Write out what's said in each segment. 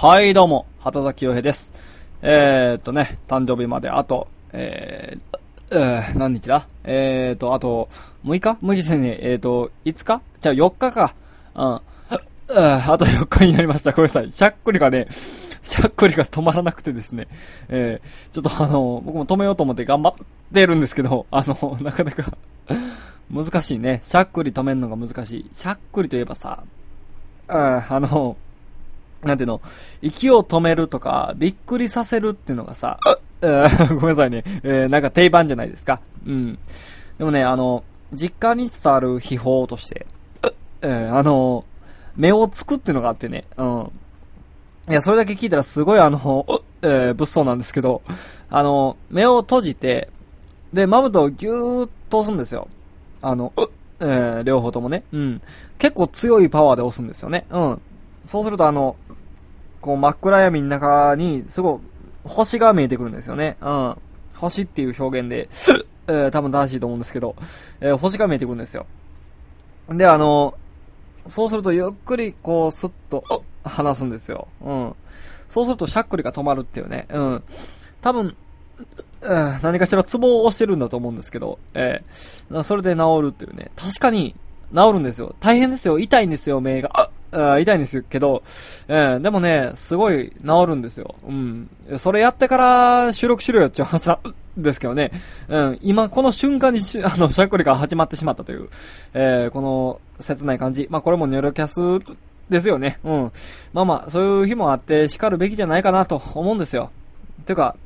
はい、どうも、畑崎洋平です。えー、っとね、誕生日まであと、えー、えー、何日だ？えー、っと、あと、6日 ?6 日に、えー、っと、5日？じゃあ4日か。うん。あと4日になりました。ごめんなさい。しゃっくりがね、しゃっくりが止まらなくてですね。えー、ちょっとあの、僕も止めようと思って頑張ってるんですけど、あの、なかなか難しいね。しゃっくり止めるのが難しい。しゃっくりといえばさ、ああの、なんていうの、息を止めるとか、びっくりさせるっていうのがさ、ごめんなさいね。えー、なんか定番じゃないですか？うん。でもね、あの、実家に伝わる秘宝として、えー、あの、目をつくっていうのがあってね、うん。いや、それだけ聞いたらすごいあの、えー、物騒なんですけど、あの、目を閉じて、で、まぶたをぎゅーっと押すんですよ。あの、えー、両方ともね。うん。結構強いパワーで押すんですよね。うん。そうするとあの、こう真っ暗闇の中に、すごい、星が見えてくるんですよね。うん。星っていう表現で、えー、多分正しいと思うんですけど、えー、星が見えてくるんですよ。で、あの、そうするとゆっくりこう、スッと、離すんですよ。うん。そうするとしゃっくりが止まるっていうね。うん。多分、うん、何かしらツボを押してるんだと思うんですけど、えー、それで治るっていうね。確かに、治るんですよ。大変ですよ。痛いんですよ、目が。あ痛いんですけど、えー、でもね、すごい治るんですよ。うん。それやってから収録しろよっていう話なん ですけどね。うん。今、この瞬間にし、あの、しゃっくりが始まってしまったという、えー、この切ない感じ。まあ、これもニョロキャスですよね。うん。まあまあ、そういう日もあって叱るべきじゃないかなと思うんですよ。てか、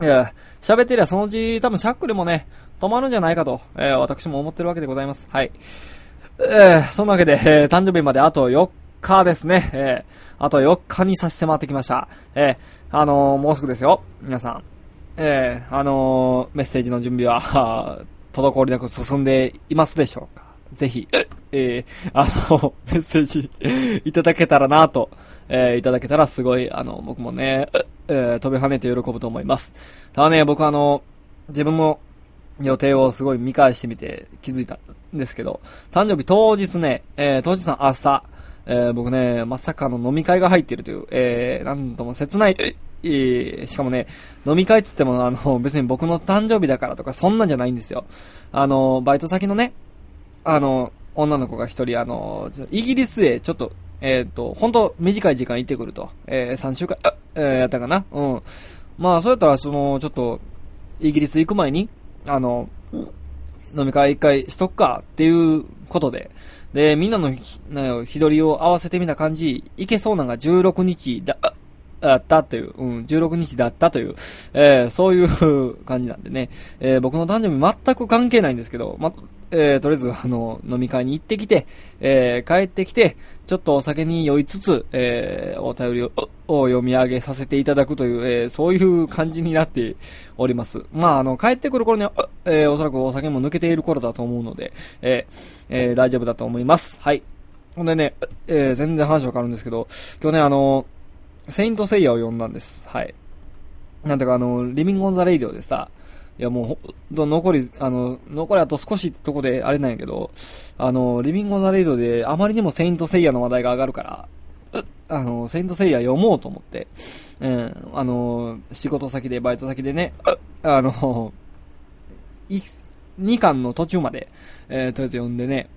いや、喋ってりゃそのうち多分しゃっくりもね、止まるんじゃないかと、えー、私も思ってるわけでございます。はい。えー、そんなわけで、えー、誕生日まであと4日ですね。えー、あと4日に差し迫ってきました。えー、あのー、もうすぐですよ。皆さん。えー、あのー、メッセージの準備は、滞りなく進んでいますでしょうかぜひ、えー、あの、メッセージ いただけたらなと、えー、いただけたらすごい、あの、僕もね、えー、飛び跳ねて喜ぶと思います。ただね、僕あの、自分の予定をすごい見返してみて気づいたですけど、誕生日当日ね、えー、当日の朝、えー、僕ね、まさかの飲み会が入っているという、えー、なんとも切ない、え？ー、しかもね、飲み会っつっても、あの、別に僕の誕生日だからとか、そんなんじゃないんですよ。あの、バイト先のね、あの、女の子が一人、あの、イギリスへちょっと、えっ、ー、と、本当短い時間行ってくると。えー、3週間、えー、やったかな？うん。まあ、そうやったら、その、ちょっと、イギリス行く前に、あの、飲み会一回しとくかっていうことで、で、みんなのな日取りを合わせてみた感じ、いけそうなのが16日だ、だったという、うん、16日だったという、えー、そういう感じなんでね、えー、僕の誕生日全く関係ないんですけど、ま、えー、とりあえず、あの、飲み会に行ってきて、えー、帰ってきて、ちょっとお酒に酔いつつ、えー、お便りをを読み上げさせていただくという、えー、そういう感じになっております。まあ、あの、帰ってくる頃には、えー、おそらくお酒も抜けている頃だと思うので、えー、えー、大丈夫だと思います。はい。ほんでね、えー、全然話変わるんですけど、今日ね、あの、セイントセイヤを読んだんです。はい。なんてか、あの、リビングオンザレイディオでさ、いやもうほんと残り、あの、残りあと少しってとこであれなんやけど、あの、リビングオンザレイディオであまりにもセイントセイヤの話題が上がるから、あの、セイントセイヤ読もうと思って、うん、あの、仕事先で、バイト先でね、あの、2巻の途中まで、えー、とりあえず読んでね、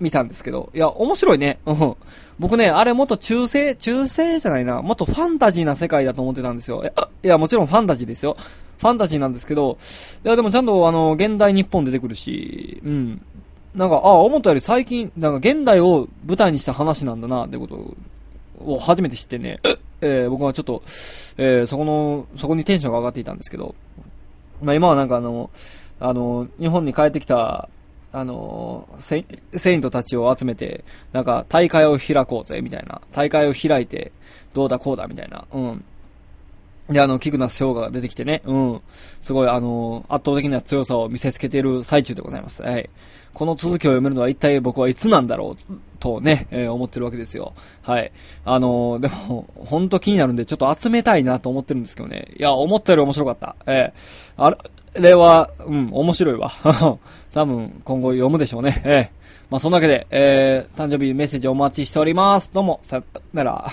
見たんですけど、いや、面白いね。うん。僕ね、あれもっと中世、中世じゃないな、もっとファンタジーな世界だと思ってたんですよ。いや、もちろんファンタジーですよ。ファンタジーなんですけど、いや、でもちゃんとあの、現代日本出てくるし、うん。なんか、あ、思ったより最近、なんか現代を舞台にした話なんだな、ってことを初めて知ってね、えー、僕はちょっと、えー、そこの、そこにテンションが上がっていたんですけど、まあ今はなんかあの、あの、日本に帰ってきた、あのセ、セイントたちを集めて、なんか大会を開こうぜ、みたいな。大会を開いて、どうだこうだ、みたいな。うん。で、あの、キグナス氷河が出てきてね、うん。すごい、あの、圧倒的な強さを見せつけている最中でございます。はい。この続きを読めるのは一体僕はいつなんだろう、とね、えー、思ってるわけですよ。はい。あのー、でも、ほんと気になるんで、ちょっと集めたいなと思ってるんですけどね。いや、思ったより面白かった。えー、あれは、うん、面白いわ。多分、今後読むでしょうね。ええ、まあ、そんなわけで、えー、誕生日メッセージお待ちしております。どうも、さよなら。